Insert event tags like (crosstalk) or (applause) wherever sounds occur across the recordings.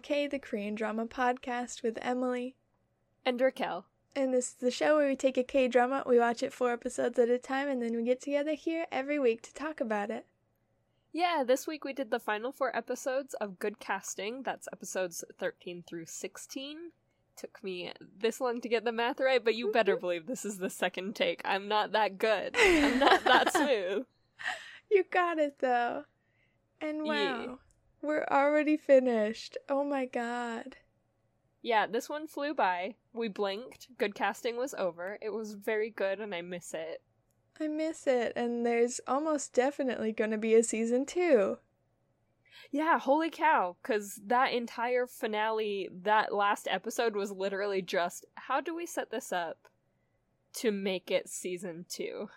K, the Korean drama podcast with Emily. And Raquel. And this is the show where we take a K drama, we watch it four episodes at a time, and then we get together here every week to talk about it. Yeah, this week we did the final four episodes of Good Casting. That's episodes 13 through 16. Took me this long to get the math right, but you better (laughs) believe this is the second take. I'm not that good. (laughs) I'm not that smooth. You got it though. And wow, Yeah. We're already finished. Oh my god. Yeah, this one flew by. We blinked. Good casting was over. It was very good and I miss it. I miss it, and there's almost definitely going to be a season two. Yeah, holy cow. Because that entire finale, that last episode was literally just how do we set this up to make it season two?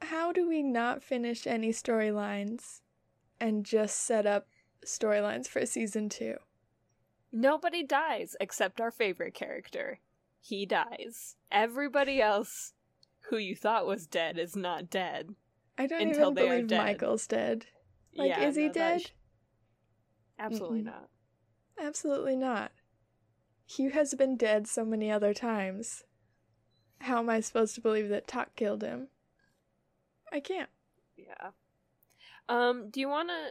How do we not finish any storylines and just set up storylines for season two? Nobody dies except our favorite character. He dies. Everybody else who you thought was dead is not dead. I don't Until even they are believe dead. Michael's dead. Like, Yeah, is he no, that dead? sh- Absolutely Mm-mm. not. Absolutely not. Hugh has been dead so many other times. How am I supposed to believe that Tak killed him? I can't. Yeah. Um, do you wanna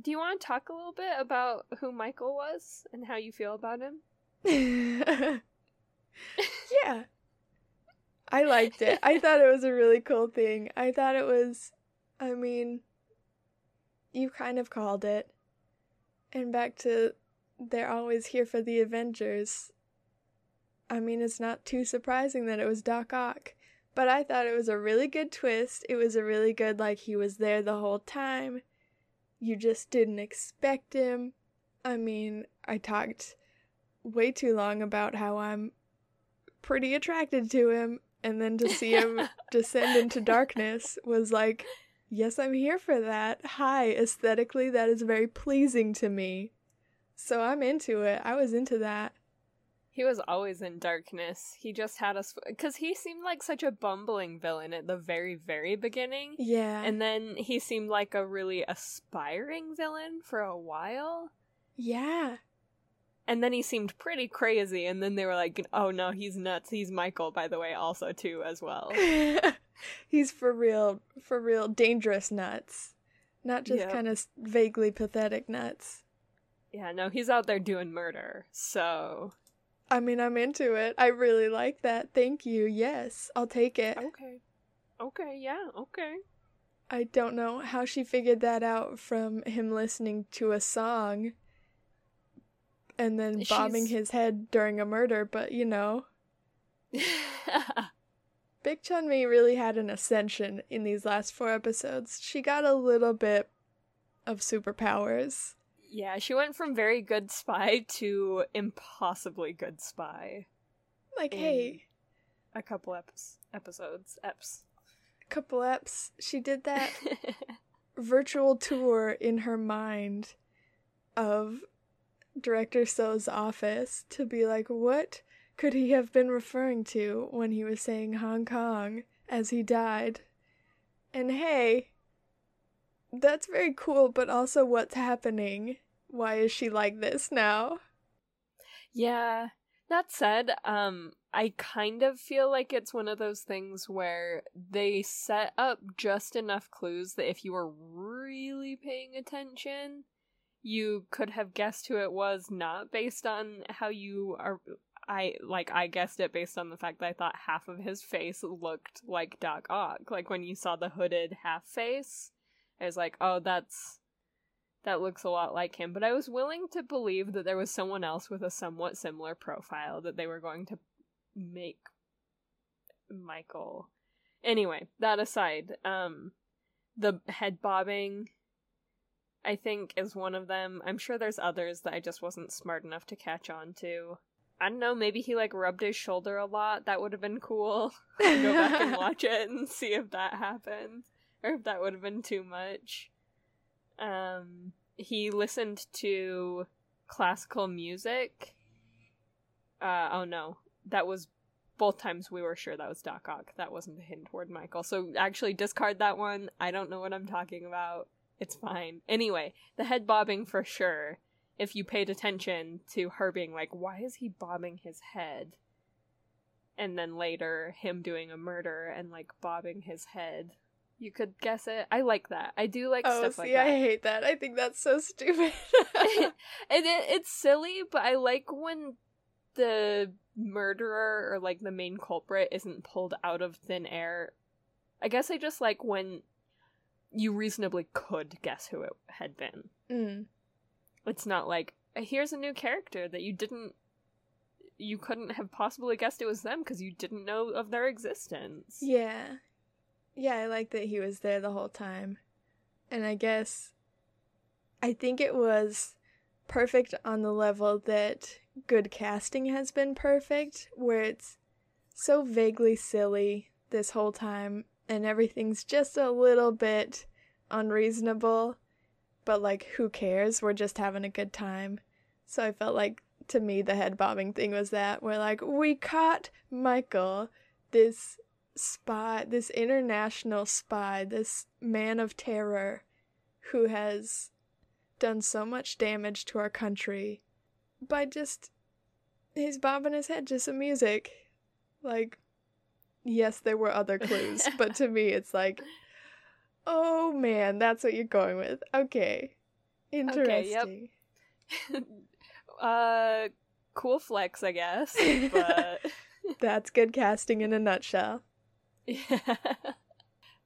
do you wanna talk a little bit about who Michael was and how you feel about him? (laughs) yeah. I liked it. I thought it was a really cool thing. I thought it was, I mean, you kind of called it. And back to they're always here for the Avengers. I mean, it's not too surprising that it was Doc Ock. But I thought it was a really good twist. It was a really good, like, he was there the whole time. You just didn't expect him. I mean, I talked way too long about how I'm pretty attracted to him, and then to see him (laughs) descend into darkness was like, yes, I'm here for that. Hi, aesthetically, that is very pleasing to me. So I'm into it. I was into that. He was always in darkness. He just had us because he seemed like such a bumbling villain at the very, very beginning. Yeah. And then he seemed like a really aspiring villain for a while. yeah. And then he seemed pretty crazy, and then they were like, oh no, he's nuts. He's Michael, by the way, also, too, as well. (laughs) He's for real, for real dangerous nuts. Not just Yep. kind of vaguely pathetic nuts. yeah, no, he's out there doing murder, so. I mean, I'm into it. I really like that. Thank you. Yes, I'll take it. Okay. Okay, yeah, okay. I don't know how she figured that out from him listening to a song and then bobbing his head during a murder, but you know, (laughs) Baek Chan Mi really had an ascension in these last four episodes. She got a little bit of superpowers. Yeah, she went from very good spy to impossibly good spy. Like, hey, A couple eps- episodes. Eps. A couple eps. She did that (laughs) virtual tour in her mind of Director So's office to be like, what could he have been referring to when he was saying Hong Kong as he died? And hey, that's very cool, but also what's happening? Why is she like this now? Yeah. That said, um, I kind of feel like it's one of those things where they set up just enough clues that if you were really paying attention, you could have guessed who it was, not based on how you are. I like I guessed it based on the fact that I thought half of his face looked like Doc Ock. Like when you saw the hooded half face, I was like, oh, that's that looks a lot like him, but I was willing to believe that there was someone else with a somewhat similar profile that they were going to make Michael. Anyway, that aside, um the head bobbing I think is one of them. I'm sure there's others that I just wasn't smart enough to catch on to. I don't know, maybe he like rubbed his shoulder a lot. That would have been cool. (laughs) Go back and (laughs) watch it and see if that happened or (laughs) if that would have been too much. Um, he listened to classical music. Uh, oh no, that was both times we were sure that was Doc Ock. That wasn't a hint toward Michael. So actually, discard that one. I don't know what I'm talking about. It's fine. Anyway, the head bobbing for sure if you paid attention to her being like, why is he bobbing his head? And then later, him doing a murder and like bobbing his head. You could guess it. I like that. I do like oh, stuff see, like that. I hate that. I think that's so stupid. (laughs) (laughs) and it, it's silly, but I like when the murderer or like the main culprit isn't pulled out of thin air. I guess I just like when you reasonably could guess who it had been. mm. It's not like here's a new character that you didn't you couldn't have possibly guessed it was them because you didn't know of their existence. Yeah. Yeah, I like that he was there the whole time. And I guess I think it was perfect on the level that good casting has been perfect, where it's so vaguely silly this whole time and everything's just a little bit unreasonable, but like who cares? We're just having a good time. So I felt like to me the head bobbing thing was that we're like we caught Michael, this spy, this international spy, this man of terror who has done so much damage to our country by just he's bobbing his head to some music. Like yes, there were other clues, (laughs) but to me it's like oh man, that's what you're going with. Okay. Interesting. yep. (laughs) uh cool flex, I guess. But (laughs) That's good casting in a nutshell. Yeah. (laughs)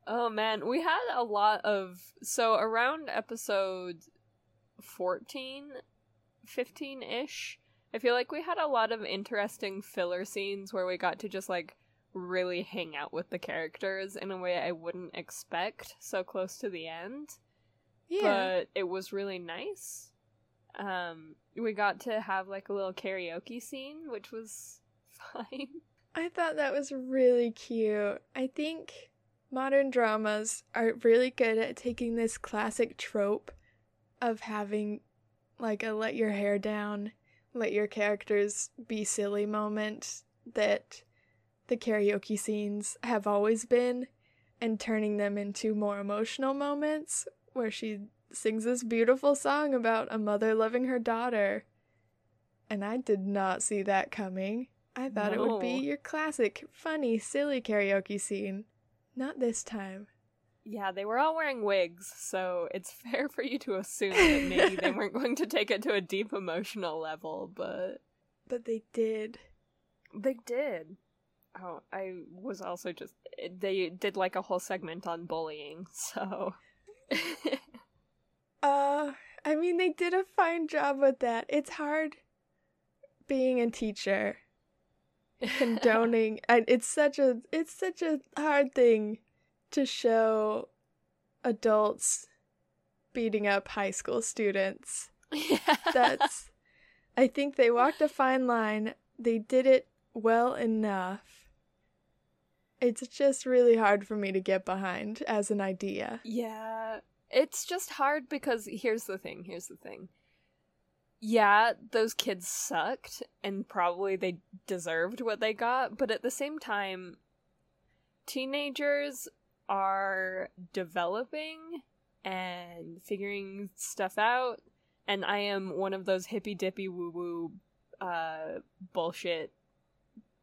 Oh man, we had a lot of so around episode 14 15ish. I feel like we had a lot of interesting filler scenes where we got to just like really hang out with the characters in a way I wouldn't expect so close to the end. Yeah. But it was really nice. Um we got to have like a little karaoke scene, which was (laughs) fine. I thought that was really cute. I think modern dramas are really good at taking this classic trope of having like a let your hair down, let your characters be silly moment that the karaoke scenes have always been and turning them into more emotional moments where she sings this beautiful song about a mother loving her daughter. And I did not see that coming. I thought it would be your classic, funny, silly karaoke scene. Not this time. Yeah, they were all wearing wigs, so it's (laughs) fair for you to assume that maybe they (laughs) weren't going to take it to a deep emotional level, but But they did. they did. Oh, I was also just they did like a whole segment on bullying, (laughs) so Uh, I mean, they did a fine job with that. It's hard being a teacher, condoning, and it's such a it's such a hard thing to show adults beating up high school students. Yeah. (laughs) That's I think they walked a fine line. They did it well enough. It's just really hard for me to get behind as an idea. Yeah, it's just hard because here's the thing, here's the thing. Yeah, those kids sucked and probably they deserved what they got, but at the same time teenagers are developing and figuring stuff out and I am one of those hippy dippy woo woo uh bullshit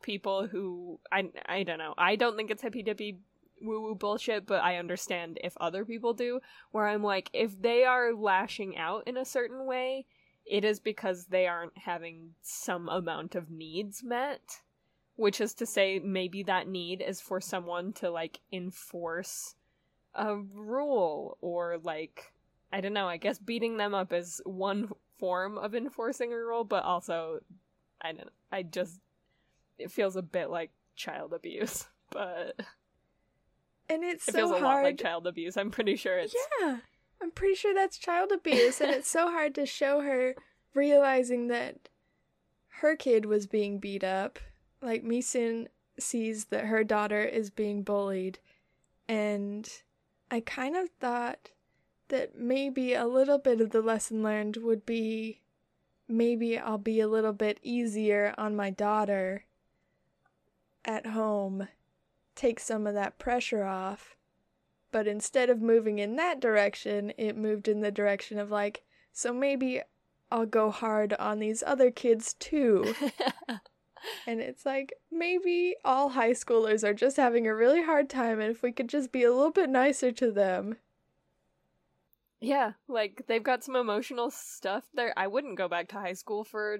people who I I don't know. I don't think it's hippy dippy woo woo bullshit, but I understand if other people do. Where I'm like, if they are lashing out in a certain way, it is because they aren't having some amount of needs met. Which is to say, maybe that need is for someone to like enforce a rule or like I don't know, I guess beating them up is one form of enforcing a rule, but also I don't I just it feels a bit like child abuse, (laughs) but And it's it so feels a hard. lot like child abuse. I'm pretty sure it's Yeah, I'm pretty sure that's child abuse, and it's so hard to show her realizing that her kid was being beat up. Like Misun sees that her daughter is being bullied, and I kind of thought that maybe a little bit of the lesson learned would be maybe I'll be a little bit easier on my daughter at home, take some of that pressure off. But instead of moving in that direction, it moved in the direction of like, so maybe I'll go hard on these other kids too. (laughs) and it's like maybe all high schoolers are just having a really hard time and if we could just be a little bit nicer to them. Yeah, like they've got some emotional stuff there. I wouldn't go back to high school for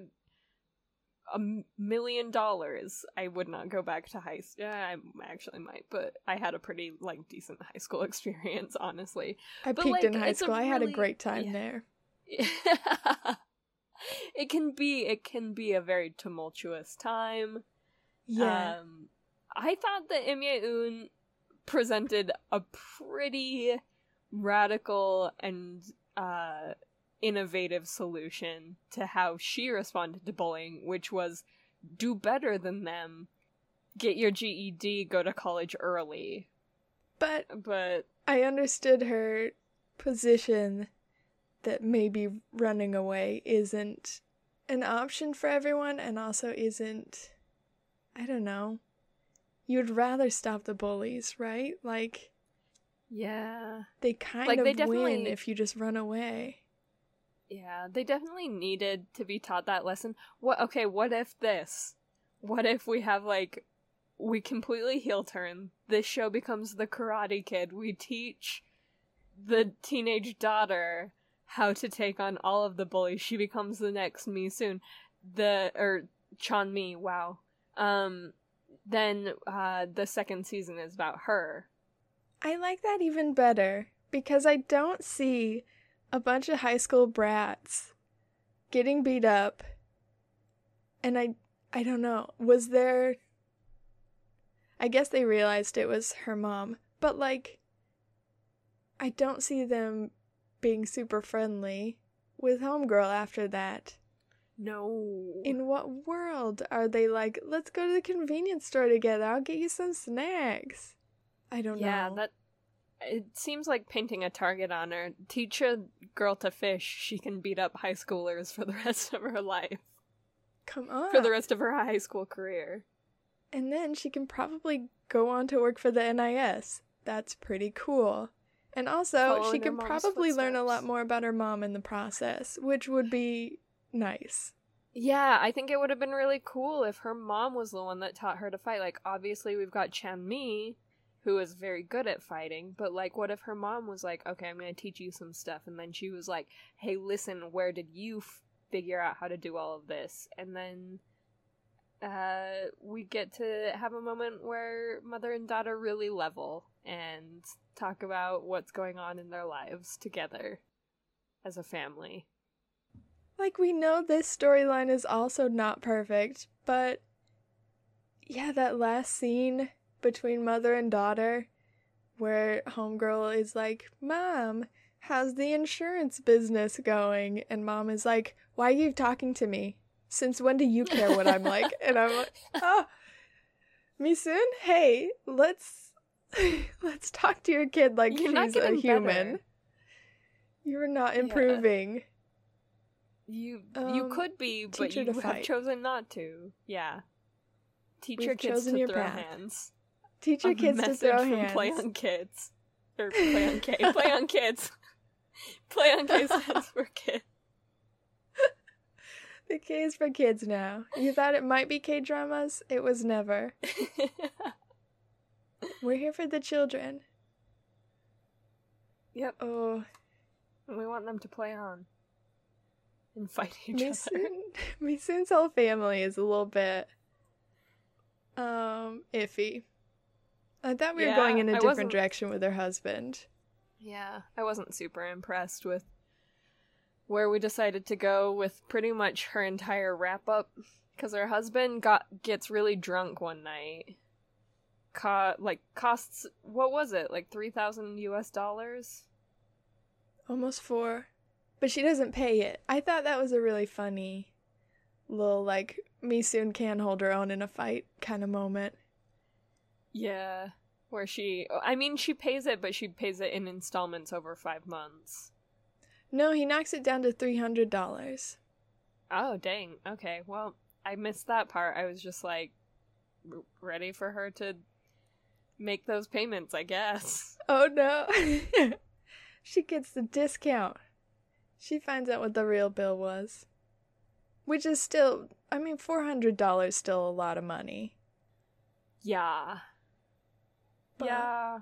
a million dollars. I would not go back to high school. Yeah, I actually might, but I had a pretty like decent high school (laughs) experience, honestly. I but, peaked like, in high school. Really, I had a great time yeah. there. (laughs) it can be it can be a very tumultuous time. Yeah. Um, I thought that Im Un presented a pretty radical and uh, innovative solution to how she responded to bullying, which was do better than them, get your GED, go to college early. But But I understood her position that maybe running away isn't an option for everyone and also isn't I don't know. You'd rather stop the bullies, right? Like yeah, they kind Like, of they win if you just run away. Yeah, they definitely needed to be taught that lesson. What? Okay, what if this? What if we have like we completely heel turn? This show becomes the Karate Kid. We teach the teenage daughter how to take on all of the bullies. She becomes the next Misun. The or Chan Mi. Wow. Um. Then uh, the second season is about her. I like that even better because I don't see a bunch of high school brats getting beat up. And I I don't know, was there I guess they realized it was her mom, but like I don't see them being super friendly with homegirl after that. No. In what world are they like, let's go to the convenience store together. I'll get you some snacks. I don't know. yeah, that it seems like painting a target on her. Teach a girl to fish, she can beat up high schoolers for the (laughs) rest of her life, Come on. for the rest of her high school career. And then she can probably go on to work for the NIS. That's pretty cool. And also, Follow she can her could mom's probably learn a lot more about her mom in the process, which would be nice. Yeah, I think it would have been really cool if her mom was the one that taught her to fight. Like, obviously, we've got Chan Mi, who is very good at fighting, but like, what if her mom was like, okay, I'm to teach you some stuff, and then she was like, hey, listen, where did you f- figure out how to do all of this? And then uh, we get to have a moment where mother and daughter really level and talk about what's going on in their lives together as a family. Like, we know this storyline is also not perfect, but yeah, that last scene between mother and daughter where Homegirl is like, Mom, how's the insurance business going? And mom is like, Why are you talking to me? Since when do you care what I'm like? And I'm like, (laughs) Oh, Misun, hey, let's (laughs) let's talk to your kid like You're she's a human. better. You're not Yeah. improving. You you Um, could be, but you have fight. chosen not to. Yeah. Teach We've your kids to throw path. hands. Teach your A kids to message throw from hands. Play on kids. Or (laughs) play on K. play on kids. (laughs) play on K stands (laughs) for kids. The K is for kids now. You thought it might be K dramas? It was never. We're here for the children. yep. Oh, And we want them to play on. And fight each other. Misun, Misun's whole family is a little bit um iffy. I thought we were going in a different direction with her husband. Yeah, I wasn't super impressed with where we decided to go with pretty much her entire wrap up because her husband got gets really drunk one night. Co- like costs what was it like three thousand U.S. dollars? Almost four. But she doesn't pay it. I thought that was a really funny little like Misun can hold her own in a fight kind of moment. Yeah, where she I mean she pays it, but she pays it in installments over five months. No, he knocks it down to three hundred dollars. Oh dang. Okay, well I missed that part. I was just like ready for her to make those payments, I guess. (laughs) Oh no. (laughs) she gets the discount. She finds out what the real bill was. Which is still, I mean, $400 still a lot of money. Yeah. But- Yeah.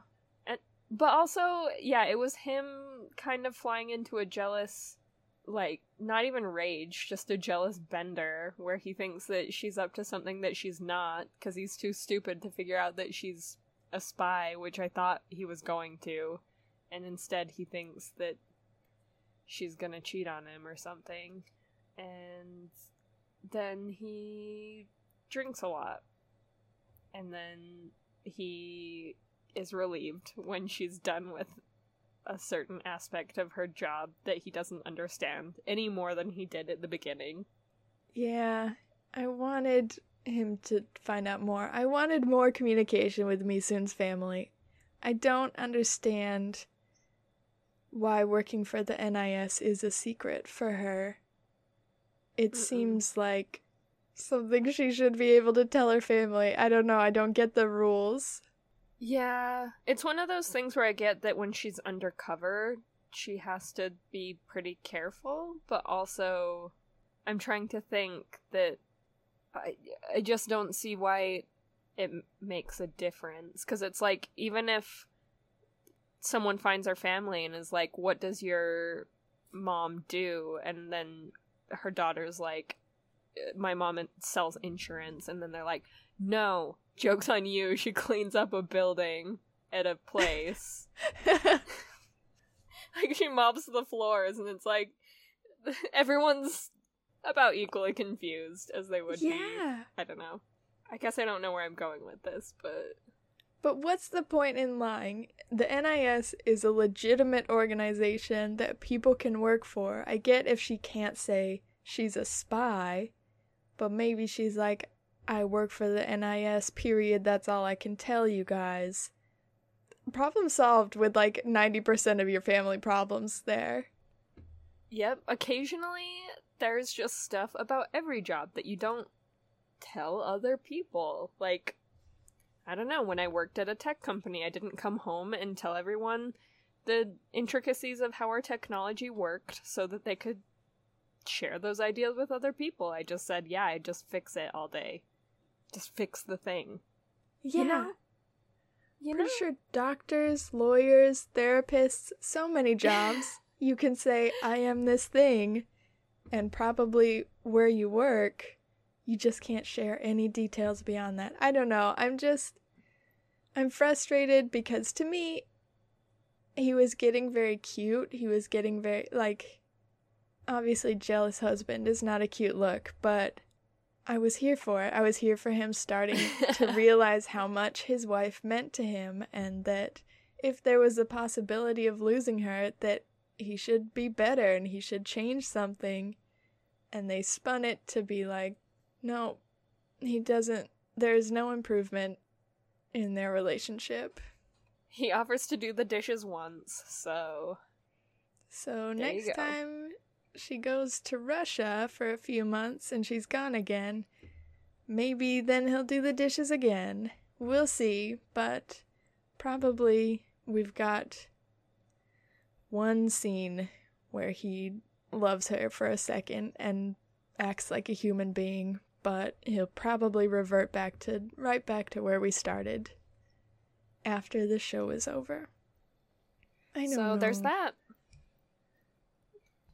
And but also, yeah, it was him kind of flying into a jealous like not even rage, just a jealous bender where he thinks that she's up to something that she's not cuz he's too stupid to figure out that she's a spy, which I thought he was going to. And instead he thinks that she's to cheat on him or something. And then he drinks a lot. And then he is relieved when she's done with a certain aspect of her job that he doesn't understand any more than he did at the beginning. Yeah, I wanted him to find out more. I wanted more communication with Misun's family. I don't understand why working for the NIS is a secret for her. It Mm-mm. seems like something she should be able to tell her family. I don't know, I don't get the rules. Yeah, it's one of those things where I get that when she's undercover, she has to be pretty careful, but also I'm trying to think that I I just don't see why it makes a difference cuz it's like even if someone finds our family and is like what does your mom do? and then her daughter's like uh, my mom sells insurance and then they're like no jokes on you (laughs) she cleans up a building at a place (laughs) like she mops the floors and it's like (laughs) everyone's about equally confused as they would be yeah. i don't know i guess i don't know where i'm going with this but But what's the point in lying? The NIS is a legitimate organization that people can work for. I get if she can't say she's a spy, but maybe she's like, I work for the NIS, period. That's all I can tell you guys. Problem solved with like 90% of your family problems there. Yep, occasionally there's just stuff about every job that you don't tell other people. Like, I don't know, when I worked at a tech company, I didn't come home and tell everyone the intricacies of how our technology worked so that they could share those ideas with other people. I just said, yeah, I just fix it all day. Just fix the thing. Yeah. You know? You Pretty sure doctors, lawyers, therapists, so many jobs. (laughs) you can say, I am this thing, and probably where you work, you just can't share any details beyond that. I don't know. I'm just. I'm frustrated because to me, he was getting very cute. He was getting very. Like. Obviously, jealous husband is not a cute look, but I was here for it. I was here for him starting to (laughs) realize how much his wife meant to him and that if there was a possibility of losing her that he should be better and he should change something. And they spun it to be like no he doesn't there's no improvement in their relationship. He offers to do the dishes once, so so There next time she goes to Russia for a few months and she's gone again maybe then he'll do the dishes again we'll see but probably we've got one scene where he loves her for a second and acts like a human being, but he'll probably revert back to right back to where we started after the show is over. I know. so there's that.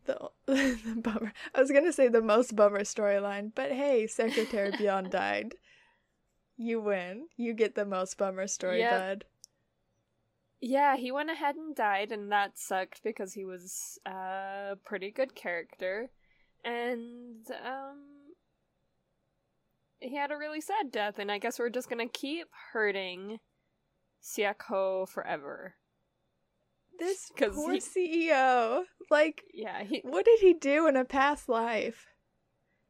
The, (laughs) the bummer. I was gonna say the most bummer storyline, but hey, Secretary (laughs) Byun died. You win. You get the most bummer story, Yep. bud. Yeah, he went ahead and died, and that sucked because he was a pretty good character, and um, he had a really sad death. And I guess we're just gonna keep hurting CEO forever. This (laughs) 'Cause poor he- CEO. Like, Yeah, he what did he do in a past life?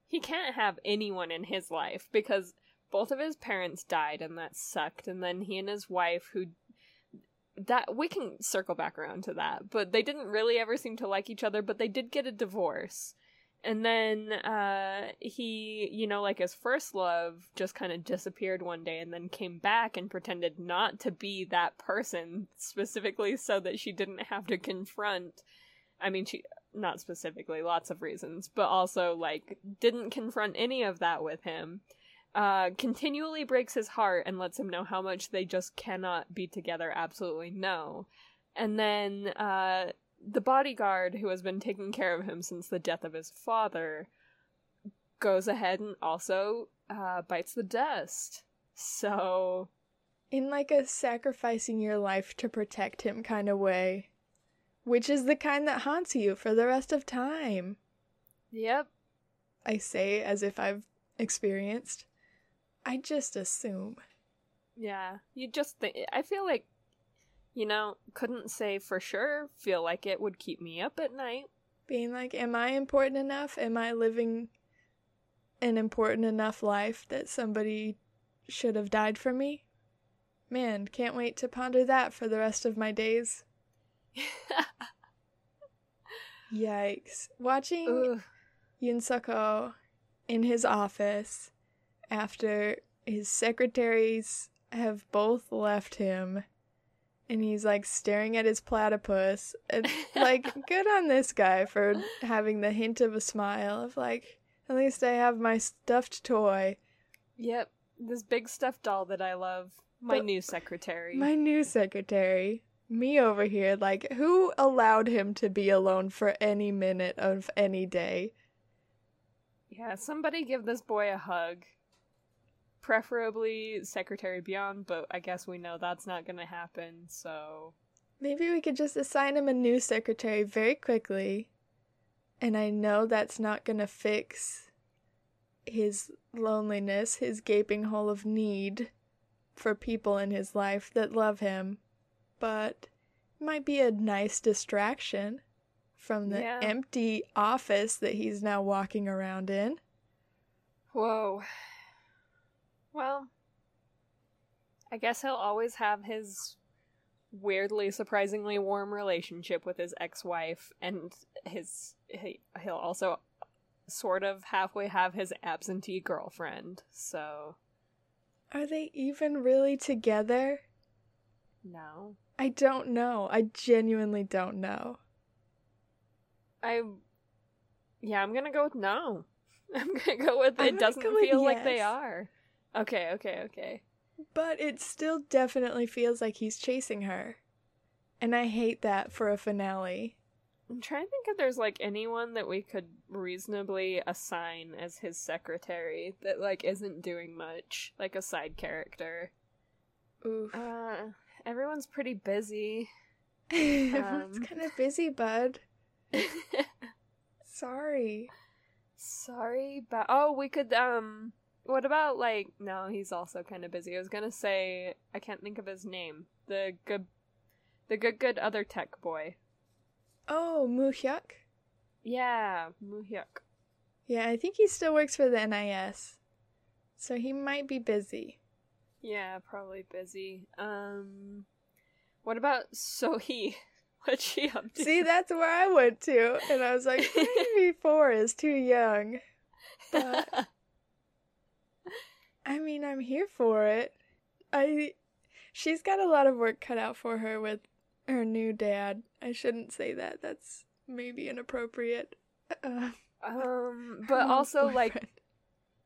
he can't have anyone in his life because both of his parents died, and that sucked. And then he and his wife, who that we can circle back around to that, but they didn't really ever seem to like each other. But they did get a divorce, and then uh, he, you know, like his first love, just kind of disappeared one day, and then came back and pretended not to be that person specifically, so that she didn't have to confront. I mean, she not specifically, lots of reasons, but also like didn't confront any of that with him. Uh, continually breaks his heart and lets him know how much they just cannot be together. Absolutely no. And then uh, the bodyguard who has been taking care of him since the death of his father goes ahead and also uh, bites the dust. So. In like a sacrificing your life to protect him kind of way. Which is the kind that haunts you for the rest of time. Yep. I say as if I've experienced. I just assume. Yeah. You just think. I feel like, you know, couldn't say for sure, feel like it would keep me up at night. Being like, am I important enough? Am I living an important enough life that somebody should have died for me? Man, can't wait to ponder that for the rest of my days. (laughs) Yikes. Watching Ugh. Yun in his office after his secretaries have both left him and he's like staring at his platypus and (laughs) like good on this guy for having the hint of a smile of like at least I have my stuffed toy. Yep. This big stuffed doll that I love. My But- new secretary. My new secretary. Me over here, like, who allowed him to be alone for any minute of any day? Yeah, somebody give this boy a hug. Preferably Secretary Byun, but I guess we know that's not gonna happen, so. Maybe we could just assign him a new secretary very quickly. And I know that's not gonna fix his loneliness, his gaping hole of need for people in his life that love him. But it might be a nice distraction from the Yeah. empty office that he's now walking around in. Whoa. Well, I guess he'll always have his weirdly, surprisingly warm relationship with his ex wife, and his. He, he'll also sort of halfway have his absentee girlfriend, so. Are they even really together? No. I don't know. I genuinely don't know. I yeah, I'm gonna go with no. (laughs) I'm gonna go with I'm it doesn't go feel like they are. Okay, okay, okay. But it still definitely feels like he's chasing her. And I hate that for a finale. I'm trying to think if there's like anyone that we could reasonably assign as his secretary that like isn't doing much, like a side character. Oof. Uh, everyone's pretty busy. (laughs) Everyone's um. kind of busy, bud. (laughs) Sorry. Sorry, but oh, we could um. What about like? No, he's also kind of busy. I was gonna say I can't think of his name. The good, the good, good other tech boy. Oh, Muhyuk? Yeah, Muhyuk. Yeah, I think he still works for the NIS. So he might be busy. Yeah, probably busy. Um, what about Sohee? (laughs) What's she up to? See, that's where I went to. And I was like, (laughs) maybe four is too young. but- (laughs) I mean, I'm here for it. I she's got a lot of work cut out for her with her new dad. I shouldn't say that. That's maybe inappropriate. Uh, um, (laughs) but also like,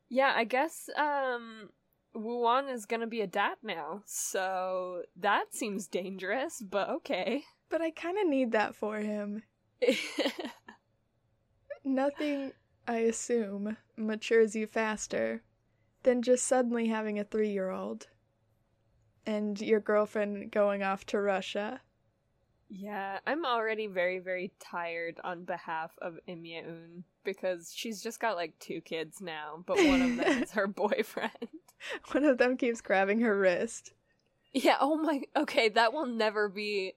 yeah, I guess um, Woo-won is gonna be a dad now, so that seems dangerous. But okay. but I kind of need that for him. (laughs) Nothing, I assume, matures you faster than just suddenly having a three-year-old and your girlfriend going off to Russia. Yeah, I'm already very, very tired on behalf of Im Ye-eun because she's just got like two kids now, but one of them is her (laughs) boyfriend. One of them keeps grabbing her wrist. Yeah, oh my. Okay, that will never be.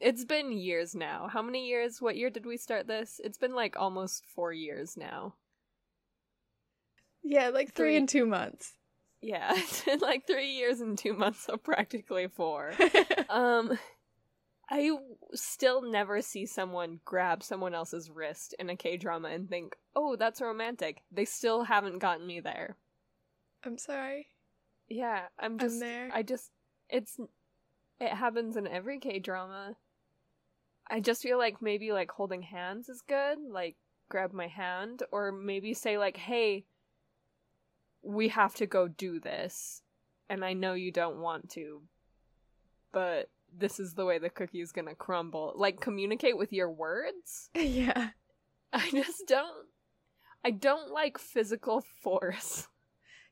It's been years now. How many years? What year did we start this? It's been like almost four years now. Yeah, like three Three. and two months. Yeah, (laughs) like three years and two months, so practically four. (laughs) Um, I still never see someone grab someone else's wrist in a K drama and think, oh, that's romantic. They still haven't gotten me there. I'm sorry. Yeah, I'm just. I'm there. I just. It's. It happens in every K drama. I just feel like maybe like holding hands is good, like grab my hand, or maybe say like, "Hey, we have to go do this, and I know you don't want to, but this is the way the cookie is gonna crumble." Like communicate with your words. (laughs) yeah. I just don't. I don't like physical force.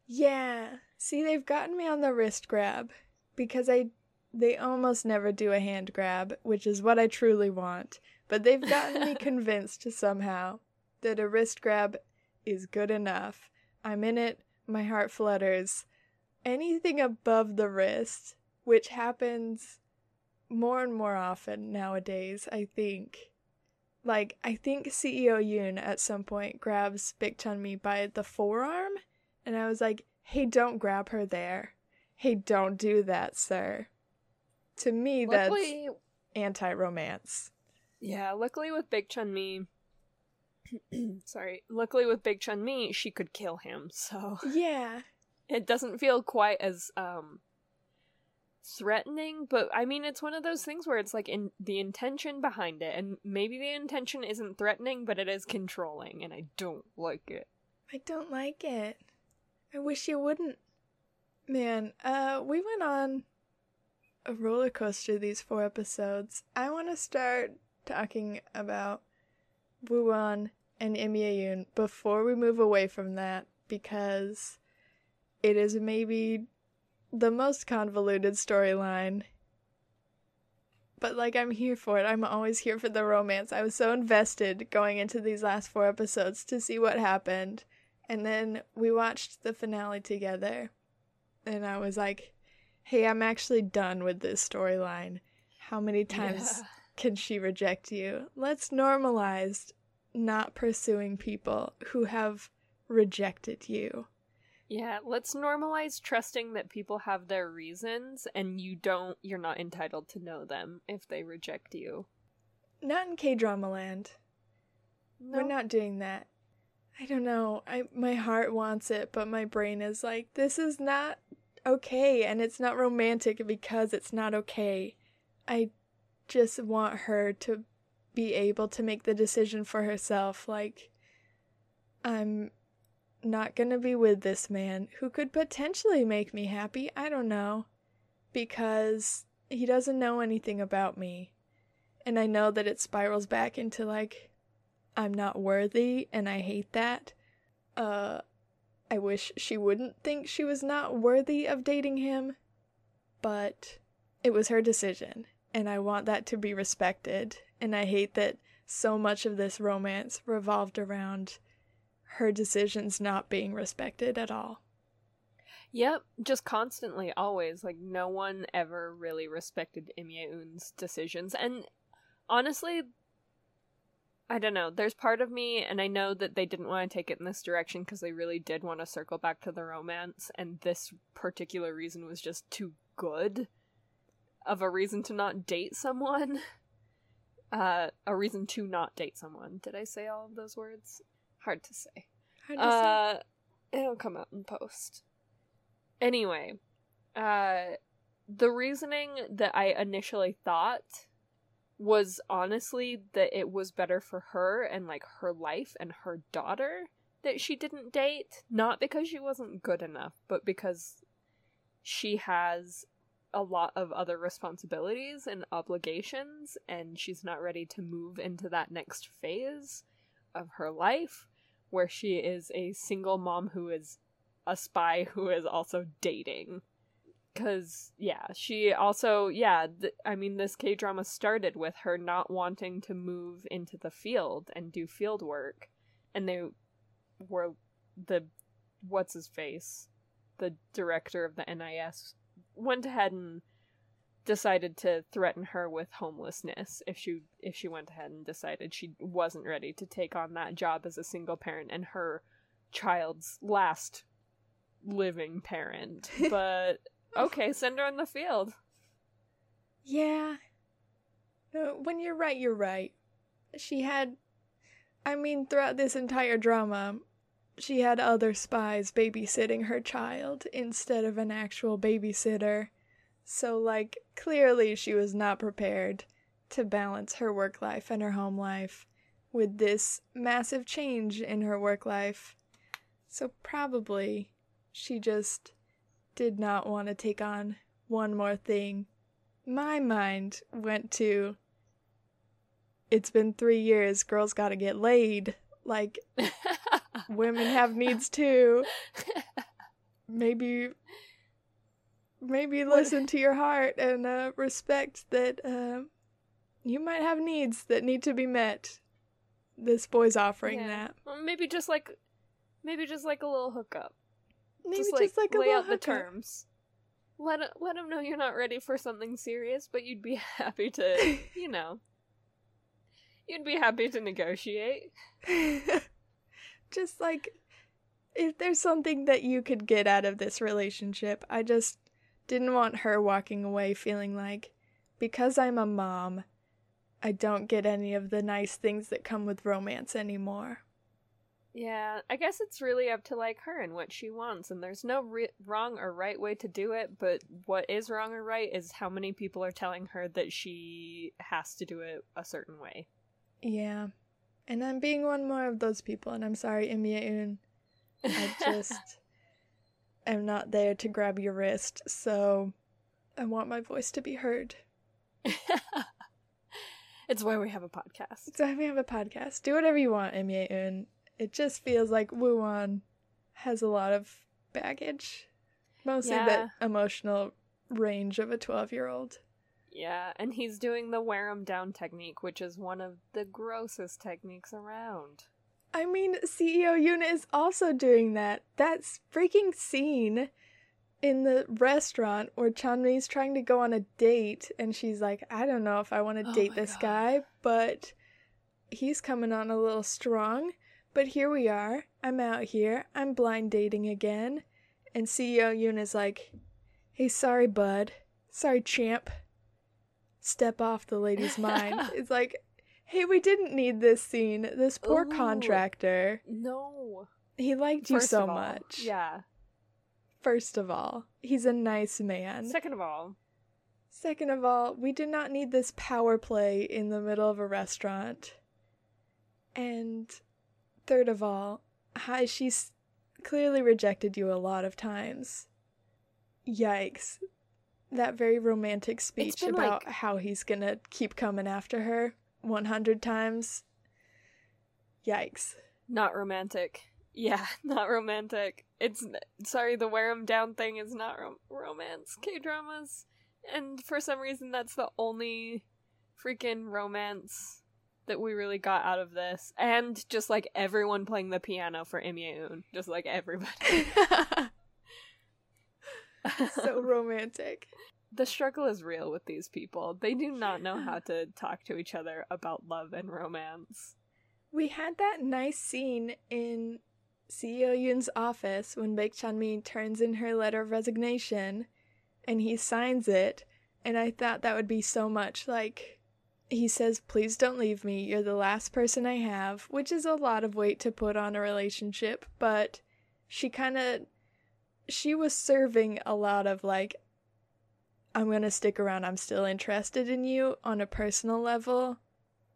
Yeah. See, they've gotten me on the wrist grab because I they almost never do a hand grab, which is what I truly want. But they've gotten me (laughs) convinced somehow that a wrist grab is good enough. I'm in it, my heart flutters. Anything above the wrist, which happens more and more often nowadays, I think. Like, I think CEO Yoon at some point grabs Baek Chan Mi by the forearm, and I was like, hey, don't grab her there. Hey, don't do that, sir. To me, luckily, that's anti romance. Yeah, luckily with Baek Chan Mi, (clears throat) sorry, luckily with Baek Chan Mi, she could kill him, so. Yeah. It doesn't feel quite as, um, threatening, but I mean, it's one of those things where it's like in the intention behind it, and maybe the intention isn't threatening, but it is controlling, and I don't like it. I don't like it. I wish you wouldn't. Man, uh, we went on a roller coaster these four episodes. I want to start talking about Woo-won and Im Ye-eun before we move away from that because it is maybe the most convoluted storyline. But like I'm here for it. I'm always here for the romance. I was so invested going into these last four episodes to see what happened. And then we watched the finale together. And I was like, hey, I'm actually done with this storyline. How many times yeah. can she reject you? Let's normalize not pursuing people who have rejected you. Yeah, let's normalize trusting that people have their reasons and you don't you're not entitled to know them if they reject you. Not in K-drama land. No. We're not doing that. I don't know. I my heart wants it, but my brain is like this is not okay and it's not romantic because it's not okay. I just want her to be able to make the decision for herself like I'm not going to be with this man who could potentially make me happy. I don't know. Because he doesn't know anything about me. And I know that it spirals back into like, I'm not worthy and I hate that. Uh, I wish she wouldn't think she was not worthy of dating him. But it was her decision. And I want that to be respected. And I hate that so much of this romance revolved around her decisions not being respected at all. Yep, just constantly, always. Like, no one ever really respected Im Ye-eun's decisions. And honestly, I don't know. There's part of me, and I know that they didn't want to take it in this direction because they really did want to circle back to the romance, and this particular reason was just too good of a reason to not date someone. (laughs) Uh, a reason to not date someone. Did I say all of those words? Hard to say. Hard to uh, say. It'll come out in post. Anyway, uh, the reasoning that I initially thought was honestly that it was better for her and like her life and her daughter that she didn't date, not because she wasn't good enough, but because she has a lot of other responsibilities and obligations and she's not ready to move into that next phase of her life where she is a single mom who is a spy who is also dating. Cause yeah, she also yeah. Th- I mean, this K drama started with her not wanting to move into the field and do field work, and they were the what's his face, the director of the NIS went ahead and decided to threaten her with homelessness if she if she went ahead and decided she wasn't ready to take on that job as a single parent and her child's last living parent. (laughs) But okay, send her in the field. Yeah. No, when you're right, you're right. She had I mean, throughout this entire drama, she had other spies babysitting her child instead of an actual babysitter. So, like, clearly she was not prepared to balance her work life and her home life with this massive change in her work life. So probably she just did not want to take on one more thing. My mind went to it's been three years, girls gotta get laid. Like, (laughs) women have needs too. (laughs) Maybe, maybe listen to your heart and uh, respect that uh, you might have needs that need to be met. This boy's offering Yeah. that. Well, maybe just like, maybe just like a little hookup. Maybe just just, like, like, a lay little out the terms. Let let them know you're not ready for something serious, but you'd be (laughs) happy to, (laughs) you know, you'd be happy to negotiate. Just like if there's something that you could get out of this relationship, I just didn't want her walking away feeling like because I'm a mom, I don't get any of the nice things that come with romance anymore. Yeah, I guess it's really up to like her and what she wants, and there's no re- wrong or right way to do it. But what is wrong or right is how many people are telling her that she has to do it a certain way. Yeah. And I'm being one more of those people, and I'm sorry, Im Ye-eun. I (laughs) just am not there to grab your wrist, so I want my voice to be heard. (laughs) it's why we have a podcast. So we have a podcast. Do whatever you want, Im Ye-eun. It just feels like Woo-won has a lot of baggage. Mostly Yeah. the emotional range of a 12 year old. Yeah, and he's doing the wear 'em down technique, which is one of the grossest techniques around. I mean, CEO Yuna is also doing that. That freaking scene in the restaurant where Chan Mi's trying to go on a date and she's like, I don't know if I want to Oh date this God. guy, but he's coming on a little strong. But here we are. I'm out here. I'm blind dating again. And CEO Yuna's like, Hey, sorry, bud. Sorry, champ. Step off the lady's (laughs) mind. It's like, hey, we didn't need this scene. This poor Ooh. contractor. No. He liked you First so of all, much. Yeah. First of all, he's a nice man. Second of all, Second of all, we did not need this power play in the middle of a restaurant. And third of all, hi, she's clearly rejected you a lot of times. Yikes. That very romantic speech about like- how he's gonna keep coming after her 100 times. Yikes. not romantic. Yeah, (laughs) not romantic. It's sorry, the wear 'em down thing is not rom- romance. K dramas, and for some reason, that's the only freaking romance that we really got out of this. And just like everyone playing the piano for Im Ye-eun, just like everybody. (laughs) (laughs) (laughs) so romantic. the struggle is real with these people. They do not know how to (laughs) talk to each other about love and romance. We had that nice scene in CEO Yoon's office when Baek Chan Mi turns in her letter of resignation and he signs it, and I thought that would be so much like he says, Please don't leave me, you're the last person I have, which is a lot of weight to put on a relationship, but she kind of she was serving a lot of like I'm going to stick around, I'm still interested in you on a personal level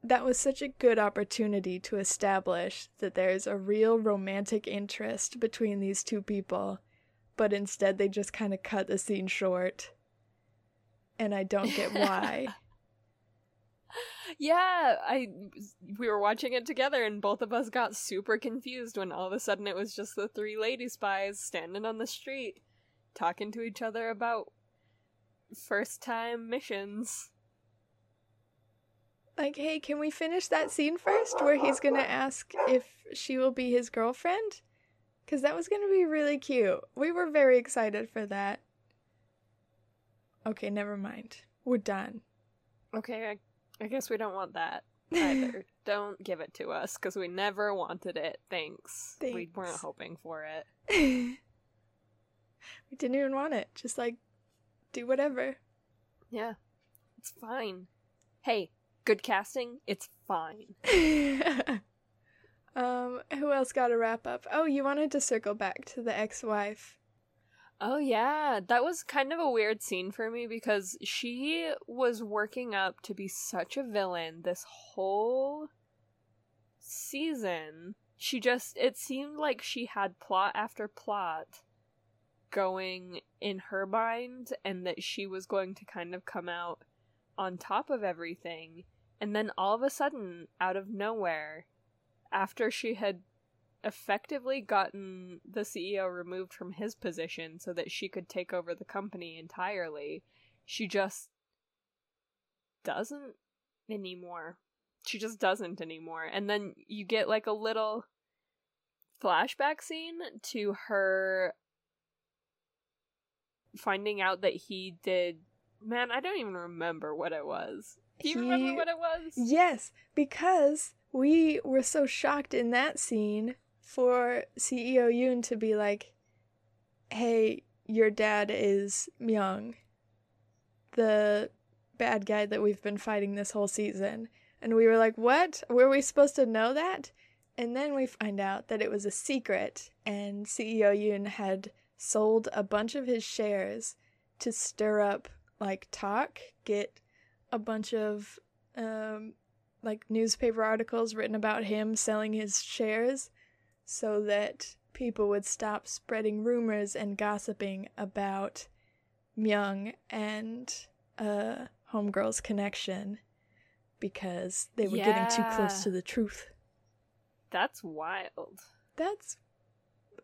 that was such a good opportunity to establish that there's a real romantic interest between these two people, but instead they just kind of cut the scene short. And I don't get (laughs) why. Yeah, I we were watching it together and both of us got super confused when all of a sudden it was just the three lady spies standing on the street talking to each other about first time missions. like, hey, can we finish that scene first where he's gonna ask if she will be his girlfriend? Because that was gonna be really cute. We were very excited for that. Okay, never mind. We're done. Okay, I, I guess we don't want that (laughs) either. don't give it to us because we never wanted it. Thanks. We weren't hoping for it. (laughs) we didn't even want it. Just like, do whatever. Yeah, it's fine. Hey, good casting. It's fine. (laughs) um, who else got a wrap up? Oh, you wanted to circle back to the ex-wife. Oh yeah, that was kind of a weird scene for me because she was working up to be such a villain this whole season. She just it seemed like she had plot after plot going in her mind and that she was going to kind of come out on top of everything and then all of a sudden out of nowhere after she had effectively gotten the CEO removed from his position so that she could take over the company entirely, she just doesn't anymore. She just doesn't anymore. And then you get like a little flashback scene to her finding out that he did man, I don't even remember what it was. Do you he... remember what it was? Yes, because we were so shocked in that scene for CEO Yoon to be like, hey, your dad is Myung, the bad guy that we've been fighting this whole season. And we were like, what? Were we supposed to know that? And then we find out that it was a secret, and CEO Yoon had sold a bunch of his shares to stir up like talk, get a bunch of um, like newspaper articles written about him selling his shares so that people would stop spreading rumors and gossiping about Myung and uh, Homegirl's connection because they were yeah. getting too close to the truth. That's wild. That's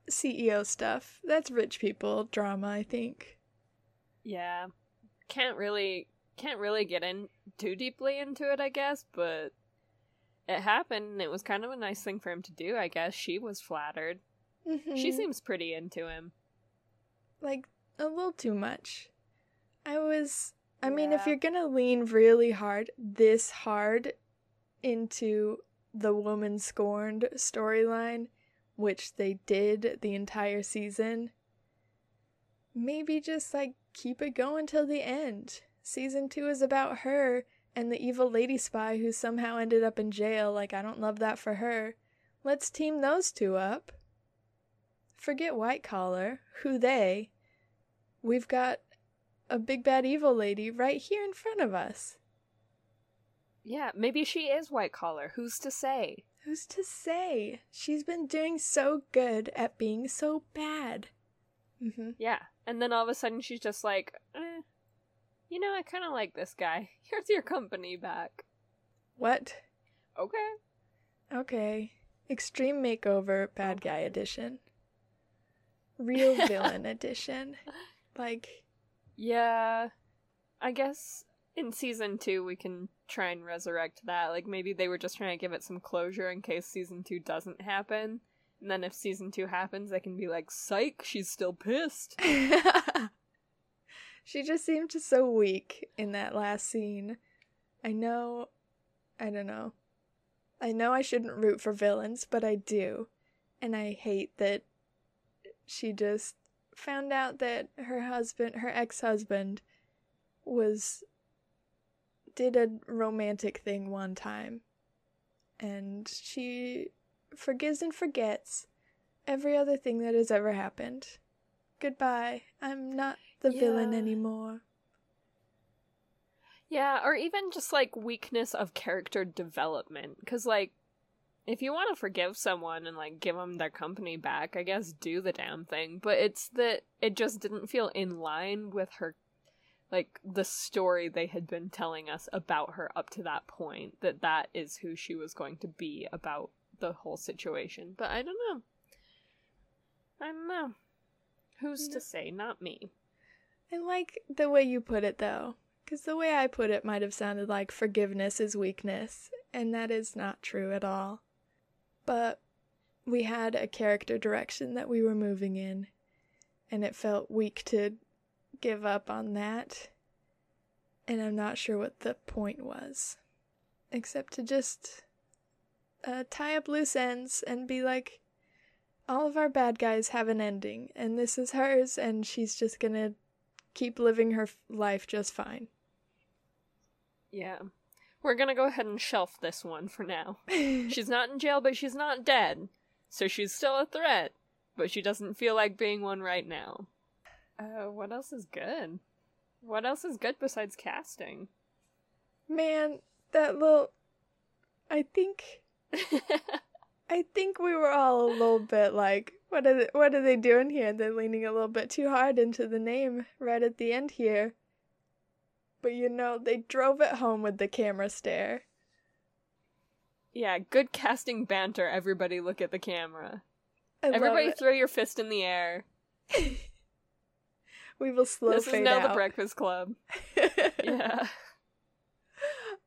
CEO stuff. That's rich people drama, I think. Yeah. Can't really can't really get in too deeply into it, I guess, but it happened and it was kind of a nice thing for him to do, I guess. She was flattered. Mm-hmm. She seems pretty into him. Like, a little too much. I was. I yeah. mean, if you're gonna lean really hard, this hard, into the woman scorned storyline, which they did the entire season, maybe just like keep it going till the end. Season two is about her and the evil lady spy who somehow ended up in jail. Like, I don't love that for her. Let's team those two up. Forget white collar. Who they? We've got a big bad evil lady right here in front of us. Yeah, maybe she is white collar. Who's to say? Who's to say? She's been doing so good at being so bad. Mm-hmm. Yeah, and then all of a sudden she's just like, eh, you know, I kind of like this guy. (laughs) Here's your company back. What? Okay. Okay. Extreme Makeover Bad Guy Edition. Real Villain (laughs) Edition. Like. Yeah. I guess in season two we can try and resurrect that. Like maybe they were just trying to give it some closure in case season two doesn't happen. And then if season two happens, they can be like, psych, she's still pissed. (laughs) She just seemed so weak in that last scene. I know, I don't know. I know I shouldn't root for villains, but I do. And I hate that she just found out that her husband, her ex husband, was. did a romantic thing one time. And she forgives and forgets every other thing that has ever happened. Goodbye. I'm not the yeah. villain anymore. Yeah, or even just like weakness of character development. Because, like, if you want to forgive someone and like give them their company back, I guess do the damn thing. But it's that it just didn't feel in line with her, like the story they had been telling us about her up to that point. That that is who she was going to be about the whole situation. But I don't know. I don't know. Who's to say? Not me. I like the way you put it though, because the way I put it might have sounded like forgiveness is weakness, and that is not true at all. But we had a character direction that we were moving in, and it felt weak to give up on that. And I'm not sure what the point was, except to just uh, tie up loose ends and be like, all of our bad guys have an ending, and this is hers, and she's just gonna keep living her life just fine. Yeah. We're gonna go ahead and shelf this one for now. (laughs) she's not in jail, but she's not dead. So she's still a threat, but she doesn't feel like being one right now. Uh, what else is good? What else is good besides casting? Man, that little. I think. (laughs) I think we were all a little bit like, what are they, what are they doing here? They're leaning a little bit too hard into the name right at the end here. But you know, they drove it home with the camera stare. Yeah, good casting banter. Everybody look at the camera. I Everybody throw your fist in the air. (laughs) we will slow this is now out. the Breakfast Club. (laughs) Yeah.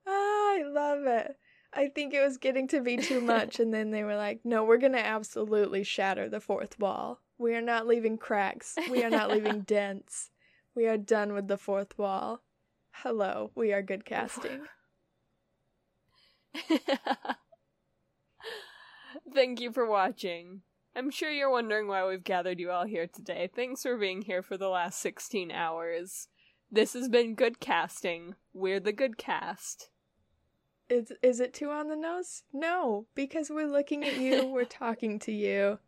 Ah, I love it. I think it was getting to be too much, and then they were like, no, we're going to absolutely shatter the fourth wall. We are not leaving cracks. We are not leaving (laughs) dents. We are done with the fourth wall. Hello, we are good casting. (laughs) Thank you for watching. I'm sure you're wondering why we've gathered you all here today. Thanks for being here for the last 16 hours. This has been Good Casting. We're the Good Cast. Is, is it too on the nose? No, because we're looking at you, we're (laughs) talking to you.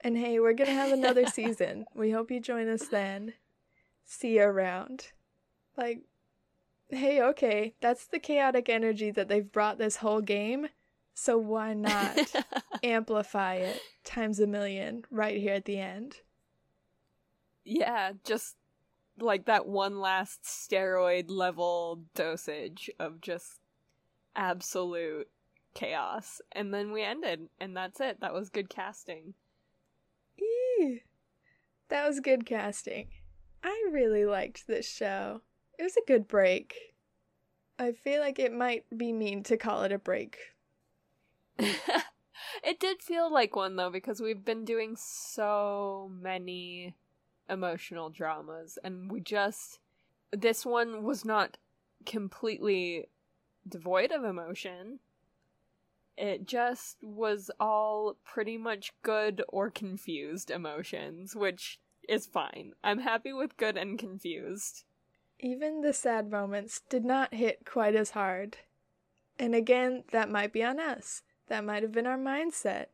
And hey, we're going to have another season. (laughs) We hope you join us then. See you around. Like, hey, okay, that's the chaotic energy that they've brought this whole game. So why not (laughs) amplify it times a million right here at the end? yeah, just like that one last steroid level dosage of just absolute chaos. And then we ended, and that's it. That was good casting. Eee. That was good casting. I really liked this show. It was a good break. I feel like it might be mean to call it a break. (laughs) it did feel like one though because we've been doing so many emotional dramas and we just this one was not completely devoid of emotion it just was all pretty much good or confused emotions which is fine i'm happy with good and confused Even the sad moments did not hit quite as hard. And again, that might be on us. That might have been our mindset.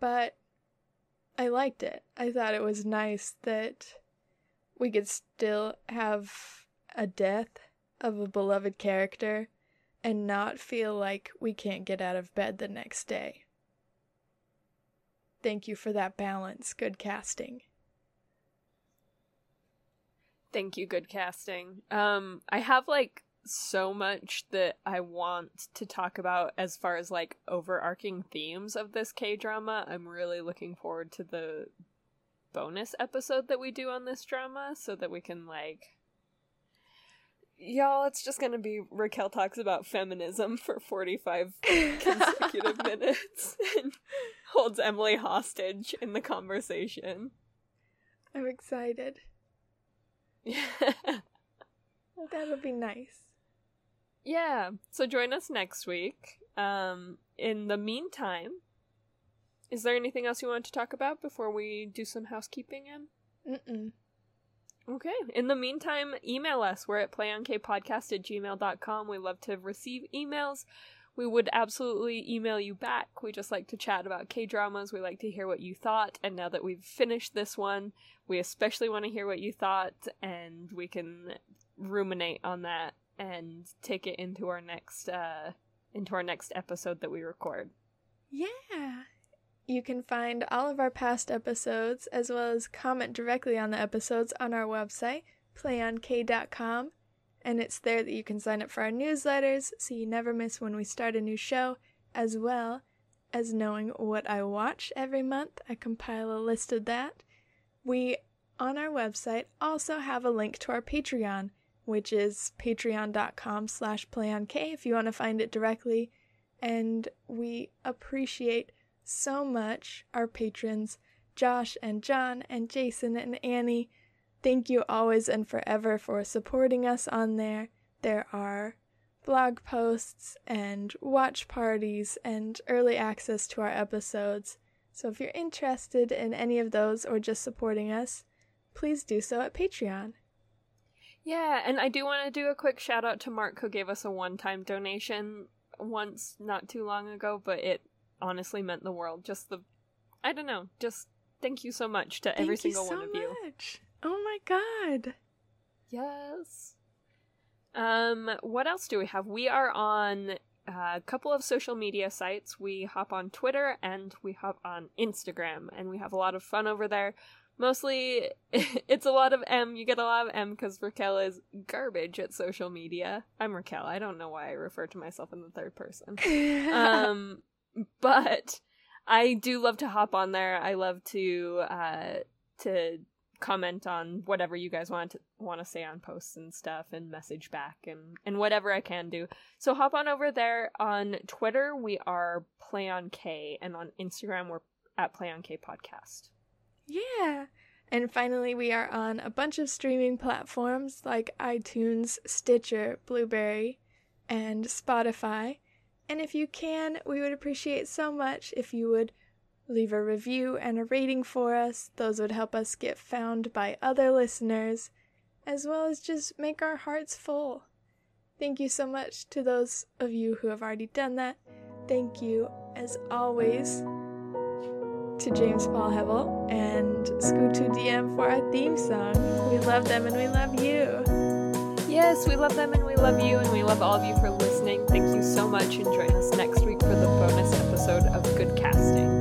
But I liked it. I thought it was nice that we could still have a death of a beloved character and not feel like we can't get out of bed the next day. Thank you for that balance. Good casting. Thank you, good casting. Um, I have like so much that I want to talk about as far as like overarching themes of this K drama. I'm really looking forward to the bonus episode that we do on this drama so that we can like Y'all, it's just gonna be Raquel talks about feminism for 45 (laughs) consecutive minutes and holds Emily hostage in the conversation. I'm excited. (laughs) Yeah. That'll be nice. Yeah. So join us next week. Um, in the meantime, is there anything else you want to talk about before we do some housekeeping in? Mm-mm. Okay. In the meantime, email us. We're at playonkpodcast at gmail.com. We love to receive emails. We would absolutely email you back. We just like to chat about K dramas. We like to hear what you thought. And now that we've finished this one, we especially want to hear what you thought, and we can ruminate on that and take it into our next uh into our next episode that we record. Yeah. You can find all of our past episodes as well as comment directly on the episodes on our website, playonk.com. And it's there that you can sign up for our newsletters so you never miss when we start a new show, as well as knowing what I watch every month. I compile a list of that. We, on our website, also have a link to our Patreon, which is patreon.com slash playonk if you want to find it directly. And we appreciate so much our patrons, Josh and John and Jason and Annie. Thank you always and forever for supporting us on there. There are blog posts and watch parties and early access to our episodes. So if you're interested in any of those or just supporting us, please do so at Patreon. Yeah, and I do want to do a quick shout out to Mark who gave us a one time donation once not too long ago, but it honestly meant the world. Just the I don't know, just thank you so much to every Thank you single so one of you. much. Oh my god. Yes. Um, what else do we have? We are on a couple of social media sites. We hop on Twitter and we hop on Instagram, and we have a lot of fun over there. Mostly, (laughs) it's a lot of M. You get a lot of M because Raquel is garbage at social media. I'm Raquel. I don't know why I refer to myself in the third person. (laughs) um, (laughs) but I do love to hop on there. I love to uh, to comment on whatever you guys want to want to say on posts and stuff and message back and and whatever I can do. So hop on over there on Twitter we are play on K and on Instagram we're at play on K podcast. Yeah. And finally we are on a bunch of streaming platforms like iTunes, Stitcher, Blubrry, and Spotify. And if you can, we would appreciate so much if you would leave a review and a rating for us. Those would help us get found by other listeners, as well as just make our hearts full. Thank you so much to those of you who have already done that. Thank you, as always, to James Paul Hevel and Scoot2DM for our theme song. We love them and we love you. Yes, we love them and we love you, and we love all of you for listening. Thank you so much, and join us next week for the bonus episode of Good Casting.